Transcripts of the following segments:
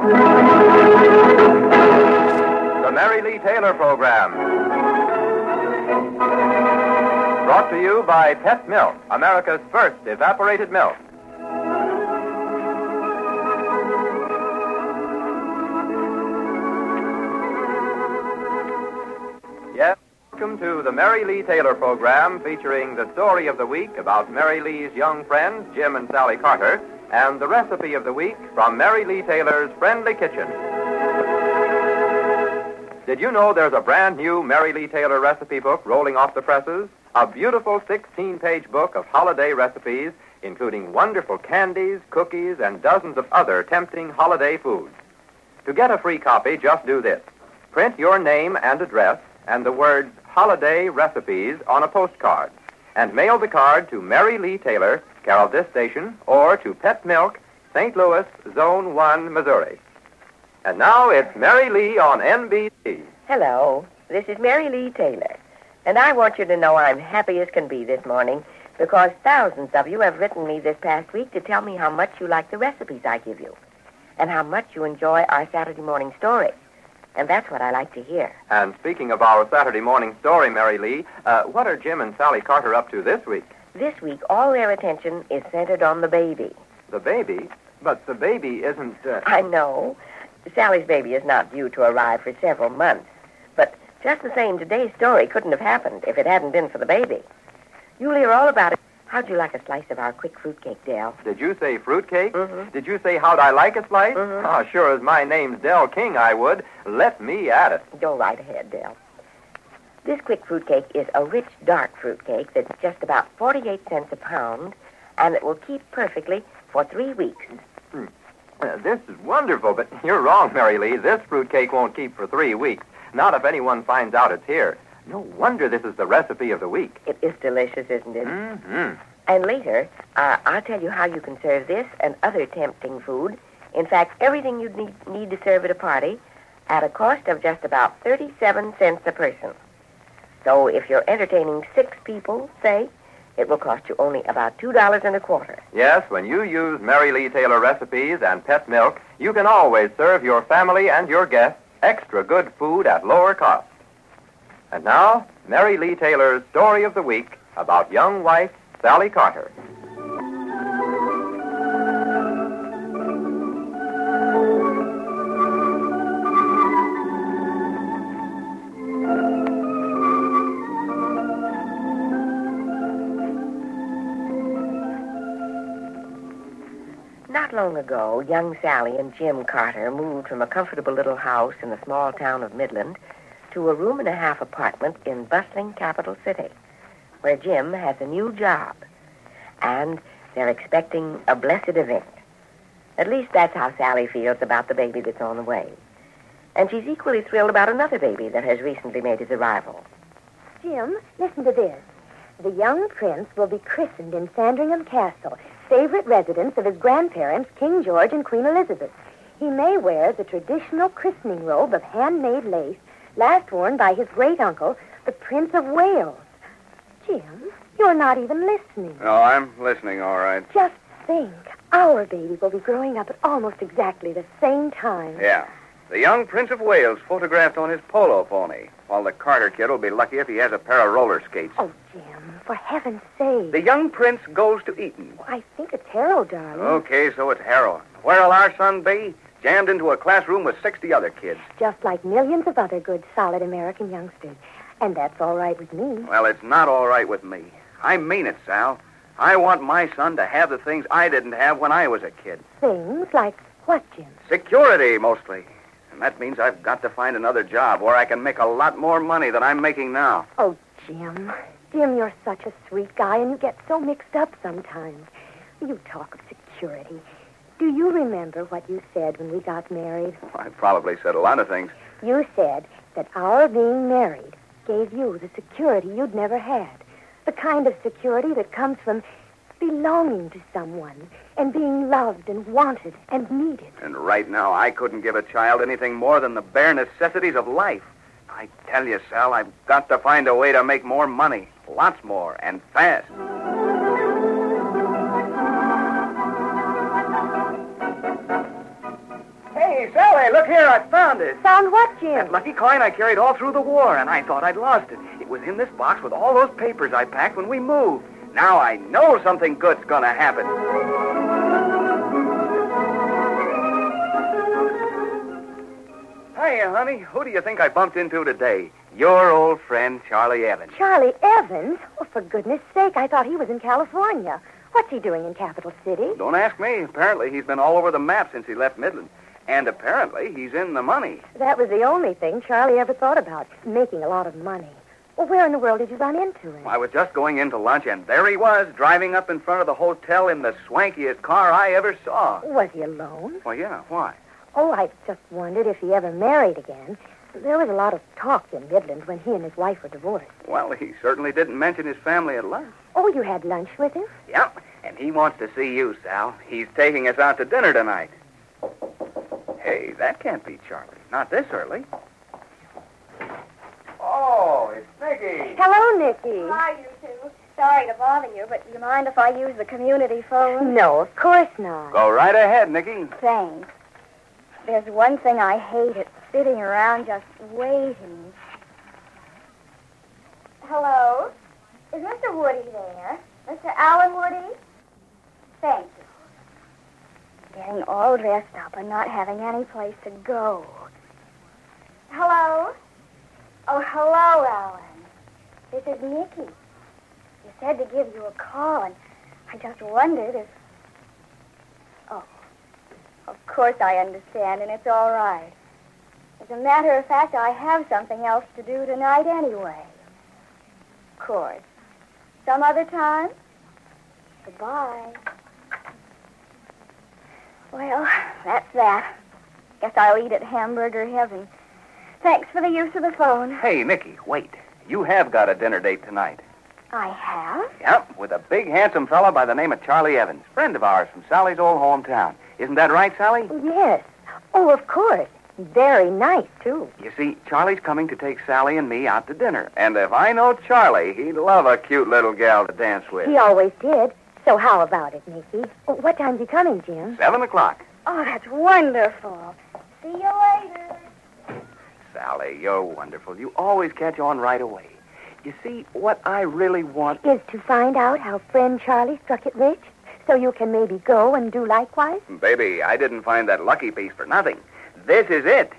The Mary Lee Taylor Program. Brought to you by Pet Milk, America's first evaporated milk. Yes, welcome to the Mary Lee Taylor program featuring the story of the week about Mary Lee's young friends, Jim and Sally Carter, and the recipe of the week from Mary Lee Taylor's Friendly Kitchen. Did you know there's a brand new Mary Lee Taylor recipe book rolling off the presses? A beautiful 16 page book of holiday recipes, including wonderful candies, cookies, and dozens of other tempting holiday foods. To get a free copy, just do this print your name and address and the words Holiday Recipes on a postcard, and mail the card to Mary Lee Taylor, care of this station, or to Pet Milk, St. Louis, Zone 1, Missouri. And now it's Mary Lee on NBC. Hello, this is Mary Lee Taylor, and I want you to know I'm happy as can be this morning because thousands of you have written me this past week to tell me how much you like the recipes I give you and how much you enjoy our Saturday morning story. And that's what I like to hear. And speaking of our Saturday morning story, Mary Lee, uh, what are Jim and Sally Carter up to this week? This week, all their attention is centered on the baby. The baby? But the baby isn't. Uh... I know. Sally's baby is not due to arrive for several months. But just the same, today's story couldn't have happened if it hadn't been for the baby. You'll hear all about it. How'd you like a slice of our quick fruitcake, Dell? Did you say fruitcake? Mhm. Did you say how'd I like a slice? Mhm. Ah, sure as my name's Dell King, I would. Let me at it. Go right ahead, Dell. This quick fruit cake is a rich, dark fruit cake that's just about 48 cents a pound, and it will keep perfectly for three weeks. Uh, this is wonderful, but you're wrong, Mary Lee. This fruit cake won't keep for three weeks. Not if anyone finds out it's here. No wonder this is the recipe of the week. It is delicious, isn't it? Mm-hmm. And later, uh, I'll tell you how you can serve this and other tempting food. In fact, everything you'd need, need to serve at a party at a cost of just about 37 cents a person. So if you're entertaining six people, say, it will cost you only about $2 and a quarter. Yes, when you use Mary Lee Taylor recipes and pet milk, you can always serve your family and your guests extra good food at lower cost. And now, Mary Lee Taylor's story of the week about young wife Sally Carter. Ago, young Sally and Jim Carter moved from a comfortable little house in the small town of Midland to a room and a half apartment in bustling capital city, where Jim has a new job. And they're expecting a blessed event. At least that's how Sally feels about the baby that's on the way. And she's equally thrilled about another baby that has recently made his arrival. Jim, listen to this. The young prince will be christened in Sandringham Castle, favorite residence of his grandparents, King George and Queen Elizabeth. He may wear the traditional christening robe of handmade lace, last worn by his great uncle, the Prince of Wales. Jim, you're not even listening. No, I'm listening, all right. Just think, our baby will be growing up at almost exactly the same time. Yeah. The young Prince of Wales photographed on his polo pony, while the Carter kid will be lucky if he has a pair of roller skates. Oh, Jim, for heaven's sake. The young prince goes to Eton. I think it's Harrow, darling. Okay, so it's Harrow. Where'll our son be? Jammed into a classroom with 60 other kids. Just like millions of other good, solid American youngsters. And that's all right with me. Well, it's not all right with me. I mean it, Sal. I want my son to have the things I didn't have when I was a kid. Things like what, Jim? Security, mostly. That means I've got to find another job where I can make a lot more money than I'm making now. Oh, Jim. Jim, you're such a sweet guy, and you get so mixed up sometimes. You talk of security. Do you remember what you said when we got married? I probably said a lot of things. You said that our being married gave you the security you'd never had. The kind of security that comes from belonging to someone and being loved and wanted and needed. And right now, I couldn't give a child anything more than the bare necessities of life. I tell you, Sal, I've got to find a way to make more money. Lots more, and fast. Hey, Sally, look here, I found it. Found what, Jim? That lucky coin I carried all through the war, and I thought I'd lost it. It was in this box with all those papers I packed when we moved. Now I know something good's gonna happen. Hiya, honey. Who do you think I bumped into today? Your old friend, Charlie Evans. Charlie Evans? Oh, for goodness sake, I thought he was in California. What's he doing in Capital City? Don't ask me. Apparently, he's been all over the map since he left Midland. And apparently, he's in the money. That was the only thing Charlie ever thought about, making a lot of money. Well, where in the world did you run into him? I was just going in to lunch, and there he was, driving up in front of the hotel in the swankiest car I ever saw. Was he alone? Well, yeah, why? Oh, I just wondered if he ever married again. There was a lot of talk in Midland when he and his wife were divorced. Well, he certainly didn't mention his family at lunch. Oh, you had lunch with him? Yep, and he wants to see you, Sal. He's taking us out to dinner tonight. Hey, that can't be Charlie. Not this early. Oh, it's Nicky. Hello, Nicky. Hi, you two. Sorry to bother you, but do you mind if I use the community phone? No, of course not. Go right ahead, Nicky. Thanks. There's one thing I hate. It's sitting around just waiting. Hello? Is Mr. Woody there? Mr. Alan Woody? Thank you. Getting all dressed up and not having any place to go. Hello? Oh, hello, Alan. This is Nicky. You said to give you a call, and I just wondered if. Oh, of course I understand, and it's all right. As a matter of fact, I have something else to do tonight anyway. Of course. Some other time? Goodbye. Well, that's that. Guess I'll eat at Hamburger Heaven. Thanks for the use of the phone. Hey, Nicky, wait. You have got a dinner date tonight. I have? Yep, with a big, handsome fellow by the name of Charlie Evans, friend of ours from Sally's old hometown. Isn't that right, Sally? Yes. Oh, of course. Very nice, too. You see, Charlie's coming to take Sally and me out to dinner. And if I know Charlie, he'd love a cute little gal to dance with. He always did. So how about it, Nicky? Oh, What time's he coming, Jim? Seven o'clock. Oh, that's wonderful. See you later. Sally, you're wonderful. You always catch on right away. You see, what I really want. Is to find out how friend Charlie struck it rich, so you can maybe go and do likewise? Baby, I didn't find that lucky piece for nothing. This is it.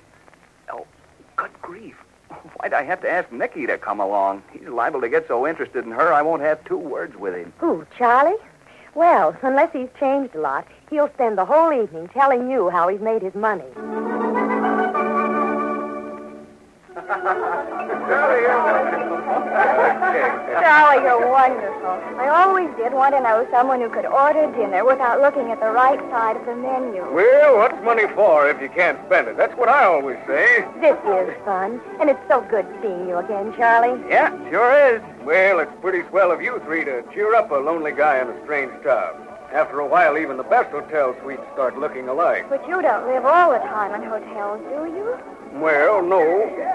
Oh, good grief. Why'd I have to ask Nicky to come along? He's liable to get so interested in her, I won't have two words with him. Who, Charlie? Well, unless he's changed a lot, he'll spend the whole evening telling you how he's made his money. Charlie, you're wonderful. I always did want to know someone who could order dinner without looking at the right side of the menu. Well, what's money for if you can't spend it? That's what I always say. This is fun, and it's so good seeing you again, Charlie. Yeah, sure is. Well, it's pretty swell of you three to cheer up a lonely guy in a strange town. After a while, even the best hotel suites start looking alike. But you don't live all the time in hotels, do you? Well, no.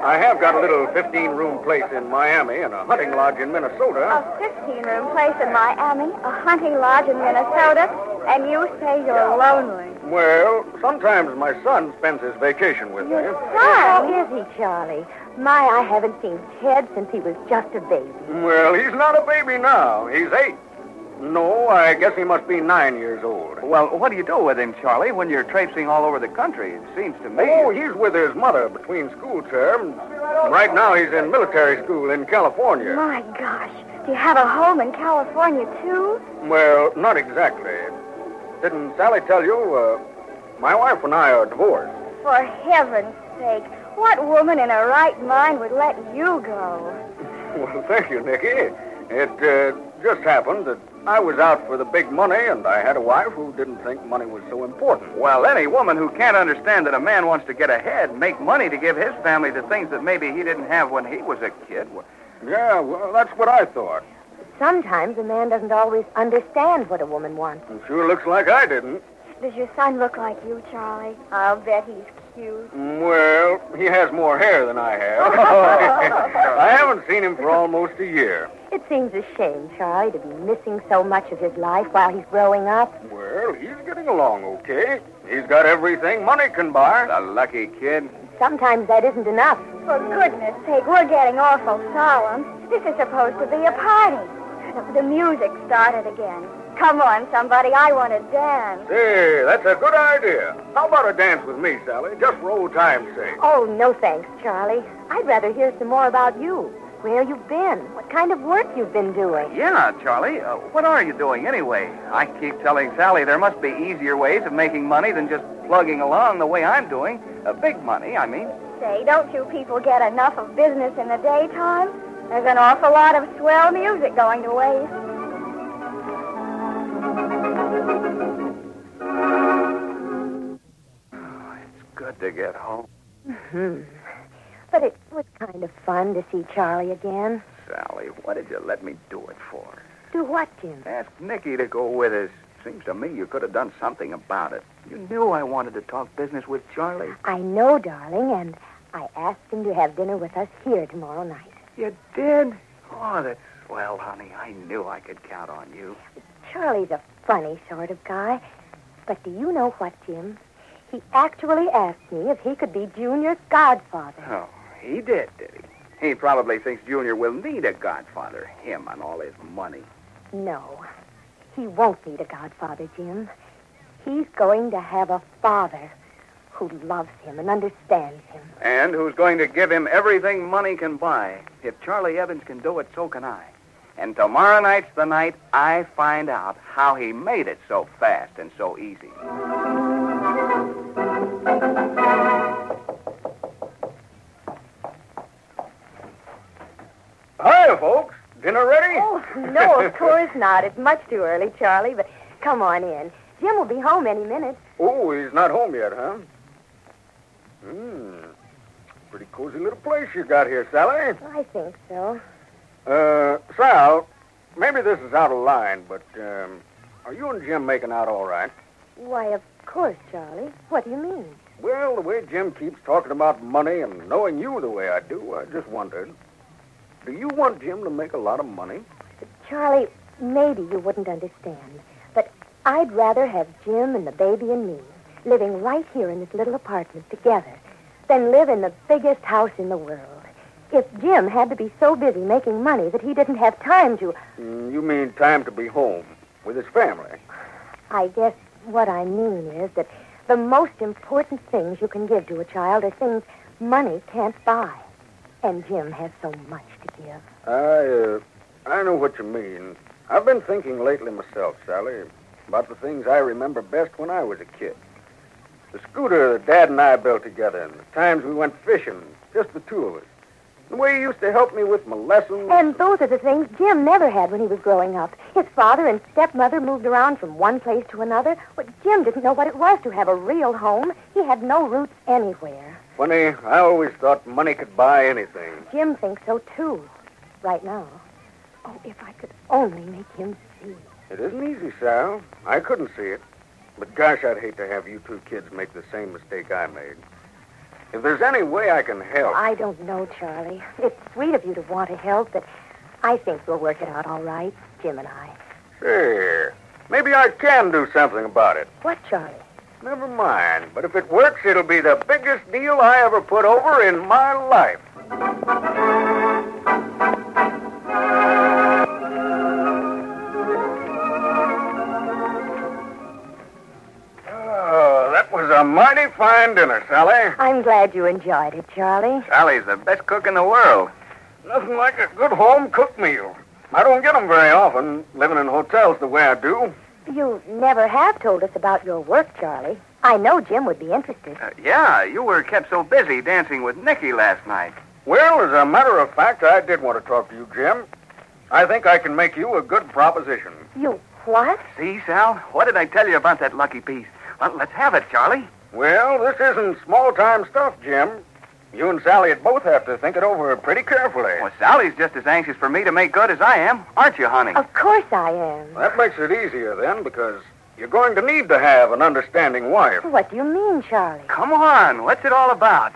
I have got a little 15 room place in Miami and a hunting lodge in Minnesota. A 15 room place in Miami, a hunting lodge in Minnesota, and you say you're lonely. Well, sometimes my son spends his vacation with me. Son? How is he, Charlie? My, I haven't seen Ted since he was just a baby. Well, he's not a baby now. He's eight. No, I guess he must be nine years old. Well, what do you do with him, Charlie, when you're traipsing all over the country? It seems to me. Oh, he's with his mother between school terms. Right now, he's in military school in California. My gosh. Do you have a home in California, too? Well, not exactly. Didn't Sally tell you? Uh, my wife and I are divorced. For heaven's sake, what woman in her right mind would let you go? Well, thank you, Nicky. It uh, just happened that I was out for the big money, and I had a wife who didn't think money was so important. Well, any woman who can't understand that a man wants to get ahead, make money to give his family the things that maybe he didn't have when he was a kid. well, Yeah, well, that's what I thought. Sometimes a man doesn't always understand what a woman wants. It sure looks like I didn't. Does your son look like you, Charlie? I'll bet he's cute. Well, he has more hair than I have. I haven't seen him for almost a year. It seems a shame, Charlie, to be missing so much of his life while he's growing up. Well, he's getting along okay. He's got everything money can buy. The lucky kid. Sometimes that isn't enough. For goodness sake, we're getting awful solemn. This is supposed to be a party. The, the music started again. Come on, somebody. I want to dance. Hey, that's a good idea. How about a dance with me, Sally? Just for old time's sake. Oh, no thanks, Charlie. I'd rather hear some more about you. Where you've been, what kind of work you've been doing. Yeah, Charlie. Uh, what are you doing anyway? I keep telling Sally there must be easier ways of making money than just plugging along the way I'm doing. Uh, big money, I mean. Say, don't you people get enough of business in the daytime? There's an awful lot of swell music going to waste. Good to get home. Hmm. But it was kind of fun to see Charlie again. Sally, what did you let me do it for? Do what, Jim? Ask Nicky to go with us. Seems to me you could have done something about it. You knew I wanted to talk business with Charlie. I know, darling, and I asked him to have dinner with us here tomorrow night. You did? Oh, that's swell, honey. I knew I could count on you. Charlie's a funny sort of guy. But do you know what, Jim? He actually asked me if he could be Junior's godfather. Oh, he did, did he? He probably thinks Junior will need a godfather, him and all his money. No, he won't need a godfather, Jim. He's going to have a father who loves him and understands him. And who's going to give him everything money can buy. If Charlie Evans can do it, so can I. And tomorrow night's the night I find out how he made it so fast and so easy. Hiya, folks. Dinner ready? Oh, no, of course not. It's much too early, Charlie, but come on in. Jim will be home any minute. Oh, he's not home yet, huh? Hmm. Pretty cozy little place you got here, Sally. I think so. Uh, Sal, maybe this is out of line, but um, are you and Jim making out all right? Why, of course, Charlie. What do you mean? Well, the way Jim keeps talking about money and knowing you the way I do, I just wondered. Do you want Jim to make a lot of money? Charlie, maybe you wouldn't understand, but I'd rather have Jim and the baby and me living right here in this little apartment together than live in the biggest house in the world. If Jim had to be so busy making money that he didn't have time to, Mm, you mean time to be home with his family? I guess what I mean is that the most important things you can give to a child are things money can't buy. And Jim has so much to give. I, uh, I know what you mean. I've been thinking lately myself, Sally, about the things I remember best when I was a kid. The scooter that Dad and I built together, and the times we went fishing, just the two of us. The way he used to help me with my lessons. And those are the things Jim never had when he was growing up. His father and stepmother moved around from one place to another, but Jim didn't know what it was to have a real home. He had no roots anywhere. Funny, I always thought money could buy anything. Jim thinks so, too, right now. Oh, if I could only make him see. It isn't easy, Sal. I couldn't see it. But gosh, I'd hate to have you two kids make the same mistake I made. If there's any way I can help. I don't know, Charlie. It's sweet of you to want to help, but I think we'll work it out all right, Jim and I. Sure. Maybe I can do something about it. What, Charlie? Never mind. But if it works, it'll be the biggest deal I ever put over in my life. Fine dinner, Sally. I'm glad you enjoyed it, Charlie. Sally's the best cook in the world. Nothing like a good home cooked meal. I don't get 'em very often, living in hotels the way I do. You never have told us about your work, Charlie. I know Jim would be interested. Uh, yeah, you were kept so busy dancing with Nicky last night. Well, as a matter of fact, I did want to talk to you, Jim. I think I can make you a good proposition. You what? See, Sal? What did I tell you about that lucky piece? Well, let's have it, Charlie. Well, this isn't small time stuff, Jim. You and Sally would both have to think it over pretty carefully. Well, Sally's just as anxious for me to make good as I am, aren't you, honey? Of course I am. That makes it easier then, because you're going to need to have an understanding wife. What do you mean, Charlie? Come on, what's it all about?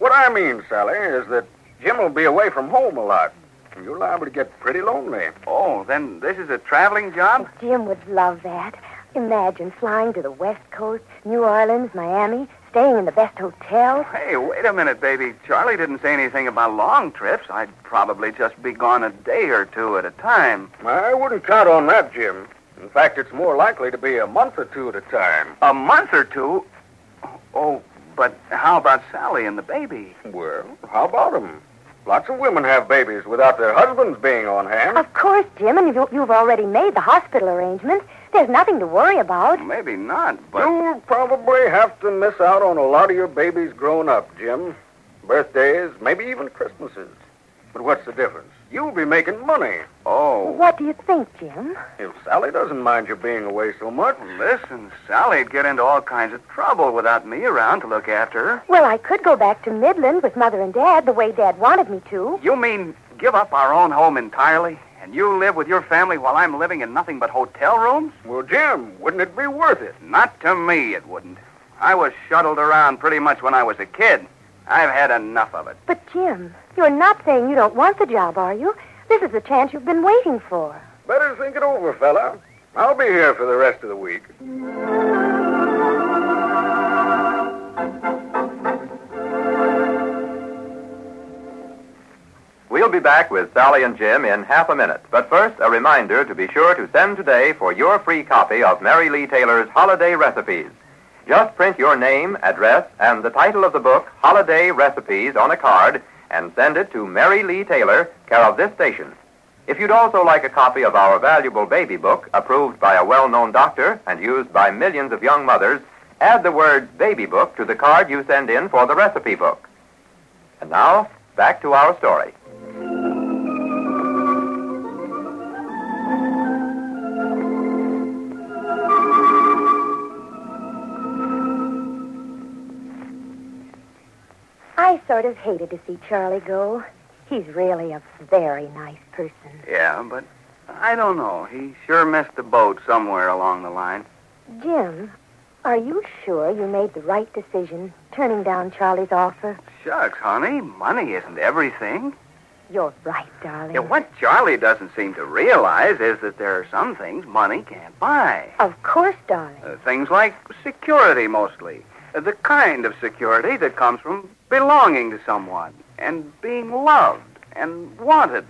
What I mean, Sally, is that Jim will be away from home a lot. and You're liable to get pretty lonely. Oh, then this is a traveling job? Jim would love that. Imagine flying to the West Coast, New Orleans, Miami, staying in the best hotels. Hey, wait a minute, baby. Charlie didn't say anything about long trips. I'd probably just be gone a day or two at a time. I wouldn't count on that, Jim. In fact, it's more likely to be a month or two at a time. A month or two? Oh, but how about Sally and the baby? Well, how about 'em? Lots of women have babies without their husbands being on hand. Of course, Jim, and you, you've already made the hospital arrangements. There's nothing to worry about. Maybe not, but. You'll probably have to miss out on a lot of your babies grown up, Jim. Birthdays, maybe even Christmases. But what's the difference? You'll be making money. Oh. What do you think, Jim? If Sally doesn't mind you being away so much. Listen, Sally'd get into all kinds of trouble without me around to look after her. Well, I could go back to Midland with Mother and Dad the way Dad wanted me to. You mean give up our own home entirely? And you live with your family while I'm living in nothing but hotel rooms? Well, Jim, wouldn't it be worth it? Not to me, it wouldn't. I was shuttled around pretty much when I was a kid. I've had enough of it. But, Jim, you're not saying you don't want the job, are you? This is the chance you've been waiting for. Better think it over, fella. I'll be here for the rest of the week. We'll be back with Sally and Jim in half a minute. But first, a reminder to be sure to send today for your free copy of Mary Lee Taylor's Holiday Recipes. Just print your name, address, and the title of the book, Holiday Recipes, on a card and send it to Mary Lee Taylor, care of this station. If you'd also like a copy of our valuable baby book, approved by a well-known doctor and used by millions of young mothers, add the word baby book to the card you send in for the recipe book. And now, back to our story. Sort of hated to see Charlie go. He's really a very nice person. Yeah, but I don't know. He sure missed the boat somewhere along the line. Jim, are you sure you made the right decision turning down Charlie's offer? Shucks, honey, money isn't everything. You're right, darling. Yeah, what Charlie doesn't seem to realize is that there are some things money can't buy. Of course, darling. Uh, things like security, mostly. The kind of security that comes from belonging to someone and being loved and wanted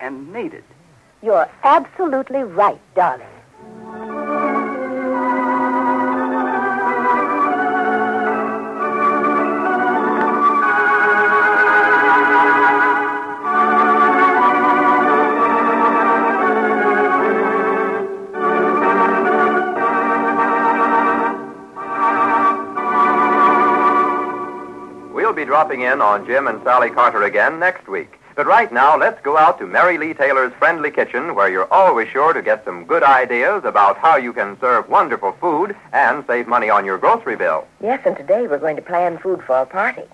and needed. You're absolutely right, darling. Dropping in on Jim and Sally Carter again next week. But right now, let's go out to Mary Lee Taylor's Friendly Kitchen, where you're always sure to get some good ideas about how you can serve wonderful food and save money on your grocery bill. Yes, and today we're going to plan food for a party.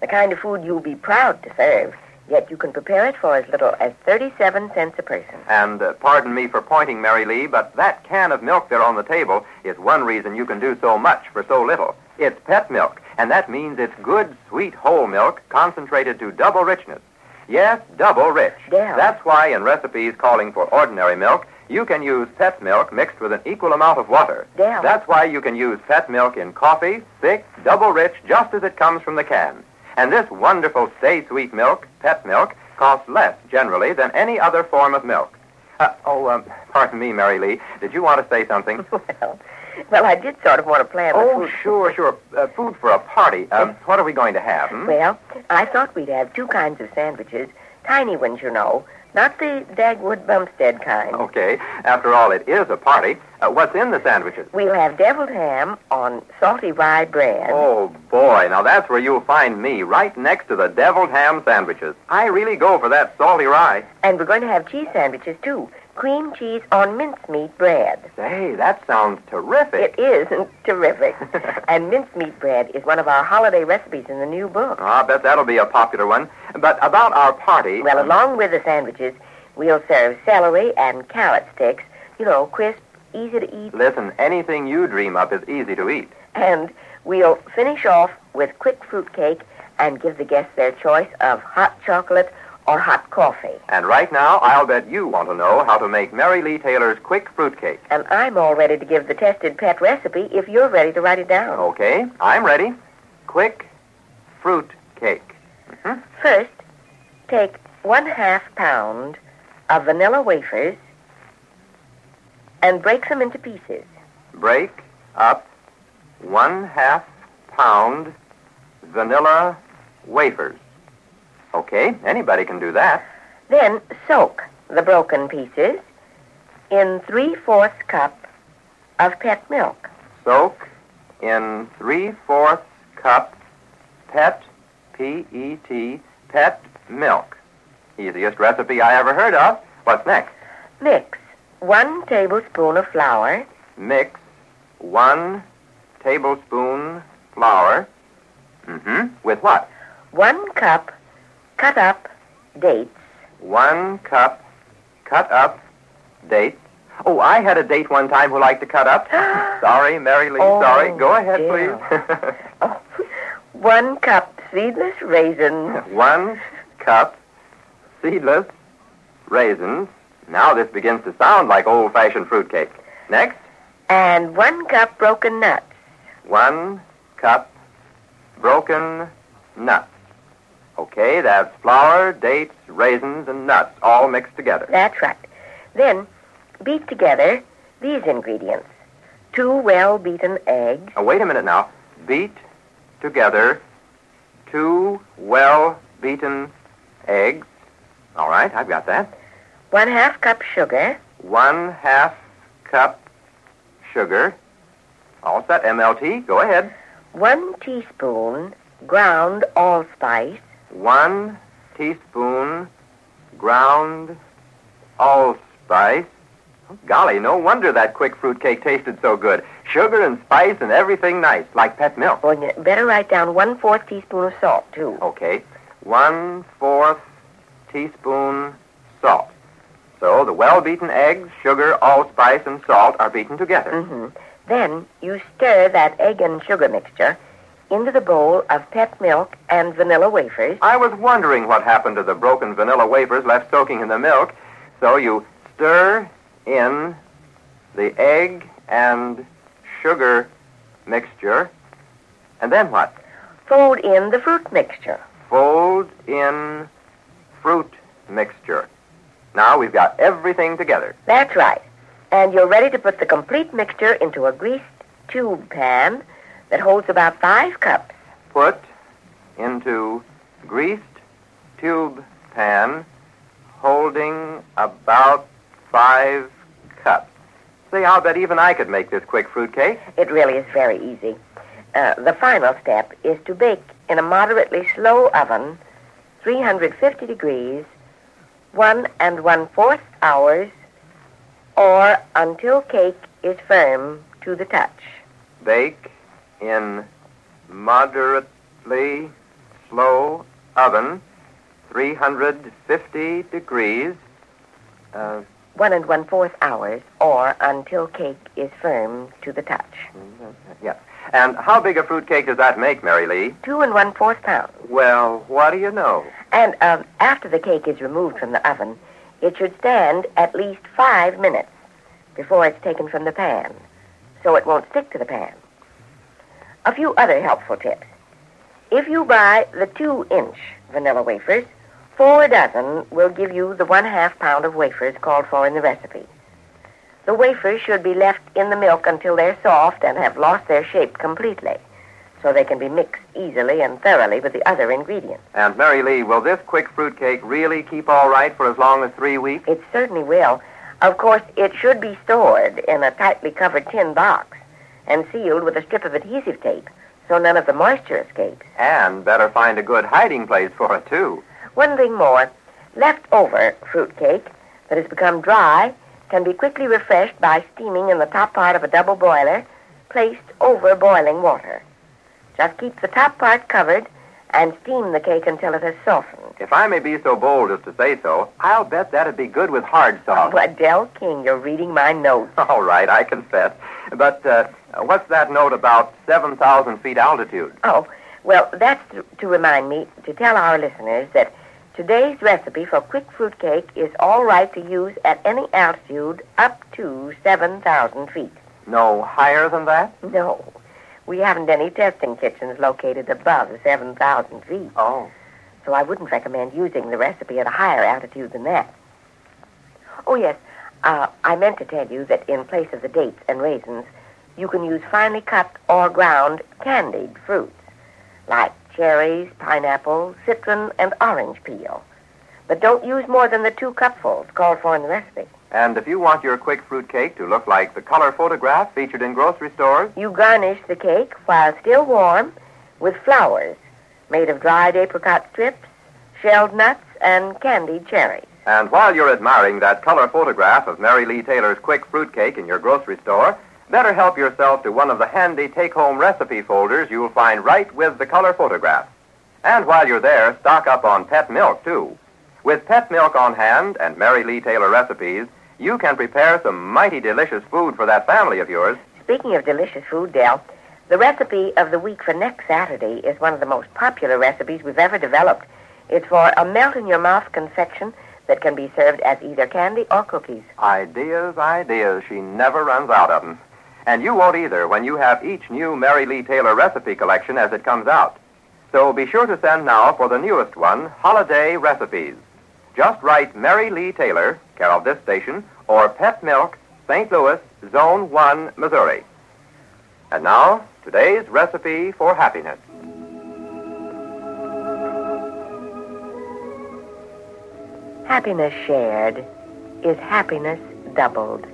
The kind of food you'll be proud to serve, yet you can prepare it for as little as 37 cents a person. And uh, pardon me for pointing, Mary Lee, but that can of milk there on the table is one reason you can do so much for so little. It's pet milk, and that means it's good, sweet, whole milk concentrated to double richness. Yes, double rich. That's why in recipes calling for ordinary milk, you can use pet milk mixed with an equal amount of water. Yeah. That's why you can use pet milk in coffee, thick, double rich, just as it comes from the can. And this wonderful Stay Sweet milk, pet milk, costs less generally than any other form of milk. Uh, oh, um, pardon me, Mary Lee. Did you want to say something? Well, well, I did sort of want to plan Oh, food. sure, sure. Uh, food for a party. Um, what are we going to have? Hmm? Well, I thought we'd have two kinds of sandwiches. Tiny ones, you know. Not the Dagwood Bumstead kind. Okay. After all, it is a party. Uh, what's in the sandwiches? We'll have deviled ham on salty rye bread. Oh, boy. Now, that's where you'll find me, right next to the deviled ham sandwiches. I really go for that salty rye. And we're going to have cheese sandwiches, too. Cream cheese on mincemeat bread. Say, that sounds terrific. It is terrific. and mincemeat bread is one of our holiday recipes in the new book. Oh, I bet that'll be a popular one. But about our party. Well, um, along with the sandwiches, we'll serve celery and carrot sticks. You know, crisp, easy to eat. Listen, anything you dream up is easy to eat. And we'll finish off with quick fruit cake and give the guests their choice of hot chocolate or hot coffee. And right now, I'll bet you want to know how to make Mary Lee Taylor's quick fruitcake. And I'm all ready to give the tested pet recipe if you're ready to write it down. Okay, I'm ready. Quick fruit cake. Mhm. First, take one half pound of vanilla wafers and break them into pieces. Break up one half pound vanilla wafers. Okay, anybody can do that. Then soak the broken pieces in three-fourths cup of pet milk. Soak in three-fourths cup pet, P-E-T, pet milk. Easiest recipe I ever heard of. What's next? Mix one tablespoon of flour, Mix one tablespoon flour. Mm-hmm. With what? one cup cut up dates, One cup cut up dates. Oh, I had a date one time who liked to cut up. sorry, Mary Lee, Oh, sorry. Go ahead, dear. please. oh, one cup seedless raisins, one cup seedless raisins. Now this begins to sound like old-fashioned fruitcake. Next, and one cup broken nuts. one cup broken nuts. Okay, that's flour, dates, raisins, and nuts all mixed together. That's right. Then beat together these ingredients. Two well-beaten eggs, Now, wait a minute now. Beat together two well-beaten eggs. All right, I've got that. one half cup sugar, One half cup sugar. All set. MLT. Go ahead. one teaspoon ground allspice, One teaspoon ground allspice. Oh, golly, no wonder that quick fruit cake tasted so good. Sugar and spice and everything nice, like pet milk. or you better write down one-fourth teaspoon of salt, too. Okay. One fourth teaspoon salt. So the well beaten eggs, sugar, allspice, and salt are beaten together. hmm Then you stir that egg and sugar mixture into the bowl of pet milk and vanilla wafers. I was wondering what happened to the broken vanilla wafers left soaking in the milk. So you stir in the egg and sugar mixture. And then what? Fold in the fruit mixture. Fold in fruit mixture. Now we've got everything together. That's right. And you're ready to put the complete mixture into a greased tube pan that holds about five cups. Put into greased tube pan holding about five cups. See, I'll bet even I could make this quick fruit cake. It really is very easy. Uh, the final step is to bake in a moderately slow oven, 350 degrees, one and one fourth hours, or until cake is firm to the touch. Bake in moderately slow oven, 350 degrees. Uh, One and one fourth hours, or until cake is firm to the touch. yeah. And how big a fruit cake does that make, Mary Lee? Two and one fourth pounds. Well, what do you know? And um, after the cake is removed from the oven, it should stand at least five minutes before it's taken from the pan, so it won't stick to the pan. A few other helpful tips. If you buy the two-inch vanilla wafers, four dozen will give you the one-half pound of wafers called for in the recipe. The wafers should be left in the milk until they're soft and have lost their shape completely, so they can be mixed easily and thoroughly with the other ingredients. And Mary Lee, will this quick fruit cake really keep all right for as long as three weeks? It certainly will. Of course, it should be stored in a tightly covered tin box and sealed with a strip of adhesive tape so none of the moisture escapes. And better find a good hiding place for it, too. One thing more leftover fruit cake that has become dry can be quickly refreshed by steaming in the top part of a double boiler placed over boiling water. Just keep the top part covered and steam the cake until it has softened. If I may be so bold as to say so, I'll bet that'd be good with hard sauce. Oh, Adele King, you're reading my notes. All right, I confess. But uh, what's that note about 7,000 feet altitude? Oh, well, that's to, to remind me to tell our listeners that Today's recipe for quick fruit cake is all right to use at any altitude up to 7,000 feet. No higher than that? No, we haven't any testing kitchens located above 7,000 feet. Oh. So I wouldn't recommend using the recipe at a higher altitude than that. Oh, yes, uh, I meant to tell you that in place of the dates and raisins, you can use finely cut or ground candied fruits like cherries, pineapple, citron, and orange peel. But don't use more than the two cupfuls called for in the recipe. And if you want your quick fruit cake to look like the color photograph featured in grocery stores, You garnish the cake while still warm with flowers made of dried apricot strips, shelled nuts, and candied cherries. and while you're admiring that color photograph of Mary Lee Taylor's quick fruit cake in your grocery store, better help yourself to one of the handy take-home recipe folders you'll find right with the color photograph. And while you're there, stock up on pet milk, too. With pet milk on hand and Mary Lee Taylor recipes, you can prepare some mighty delicious food for that family of yours. Speaking of delicious food, Dell, the recipe of the week for next Saturday is one of the most popular recipes we've ever developed. It's for a melt-in-your-mouth confection that can be served as either candy or cookies. Ideas, ideas. She never runs out of them. And you won't either when you have each new Mary Lee Taylor recipe collection as it comes out. So be sure to send now for the newest one, Holiday Recipes. Just write Mary Lee Taylor, care of this station, or Pet Milk, St. Louis, Zone 1, Missouri. And now, today's recipe for happiness. Happiness shared is happiness doubled.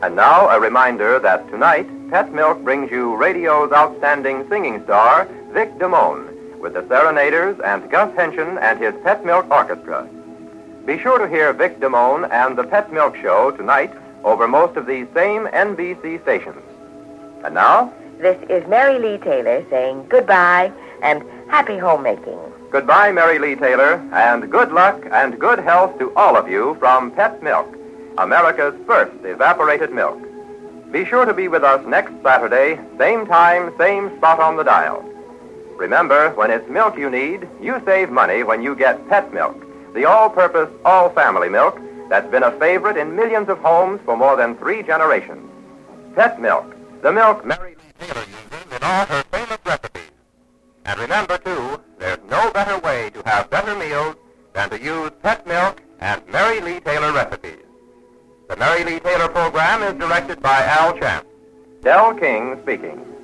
And now, a reminder that tonight, Pet Milk brings you radio's outstanding singing star, Vic Damone, with the Serenaders and Gus Haenschen and his Pet Milk Orchestra. Be sure to hear Vic Damone and the Pet Milk Show tonight over most of these same NBC stations. And now, This is Mary Lee Taylor saying goodbye and happy homemaking. goodbye, Mary Lee Taylor, and good luck and good health to all of you from Pet Milk, America's first evaporated milk. Be sure to be with us next Saturday, same time, same spot on the dial. Remember, when it's milk you need, you save money when you get Pet Milk, the all-purpose, all-family milk that's been a favorite in millions of homes for more than three generations. Pet Milk, the milk Mary Lee Taylor uses in all her famous recipes. And remember, too, there's no better way to have better meals than to use Pet Milk and Mary Lee Taylor recipes. The Mary Lee Taylor program is directed by Al Champ. Del King speaking.